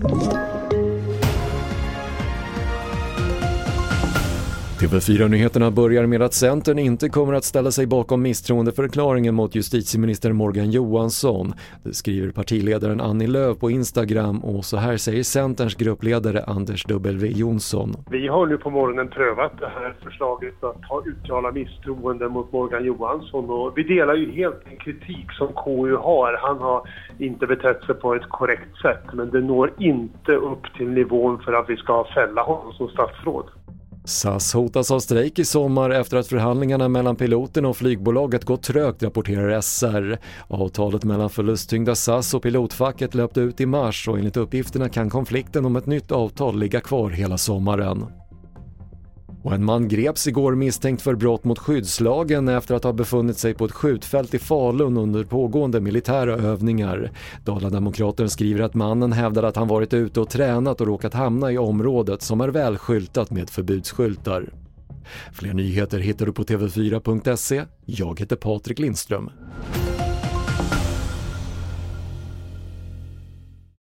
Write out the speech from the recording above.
you TV4-nyheterna börjar med att Centern inte kommer att ställa sig bakom misstroendeförklaringen mot justitieminister Morgan Johansson. Det skriver partiledaren Annie Lööf på Instagram och så här säger Centerns gruppledare Anders W Jonsson. Vi har nu på morgonen prövat det här förslaget att uttala misstroende mot Morgan Johansson och vi delar ju helt den kritik som KU har. Han har inte betett sig på ett korrekt sätt men det når inte upp till nivån för att vi ska fälla honom som statsråd. SAS hotas av strejk i sommar efter att förhandlingarna mellan piloten och flygbolaget gått trögt, rapporterar SR. Avtalet mellan förlusttyngda SAS och pilotfacket löpte ut i mars och enligt uppgifterna kan konflikten om ett nytt avtal ligga kvar hela sommaren. Och en man greps igår misstänkt för brott mot skyddslagen efter att ha befunnit sig på ett skjutfält i Falun under pågående militära övningar. Dala-Demokraten skriver att mannen hävdade att han varit ute och tränat och råkat hamna i området som är väl skyltat med förbudsskyltar. Fler nyheter hittar du på TV4.se. Jag heter Patrik Lindström.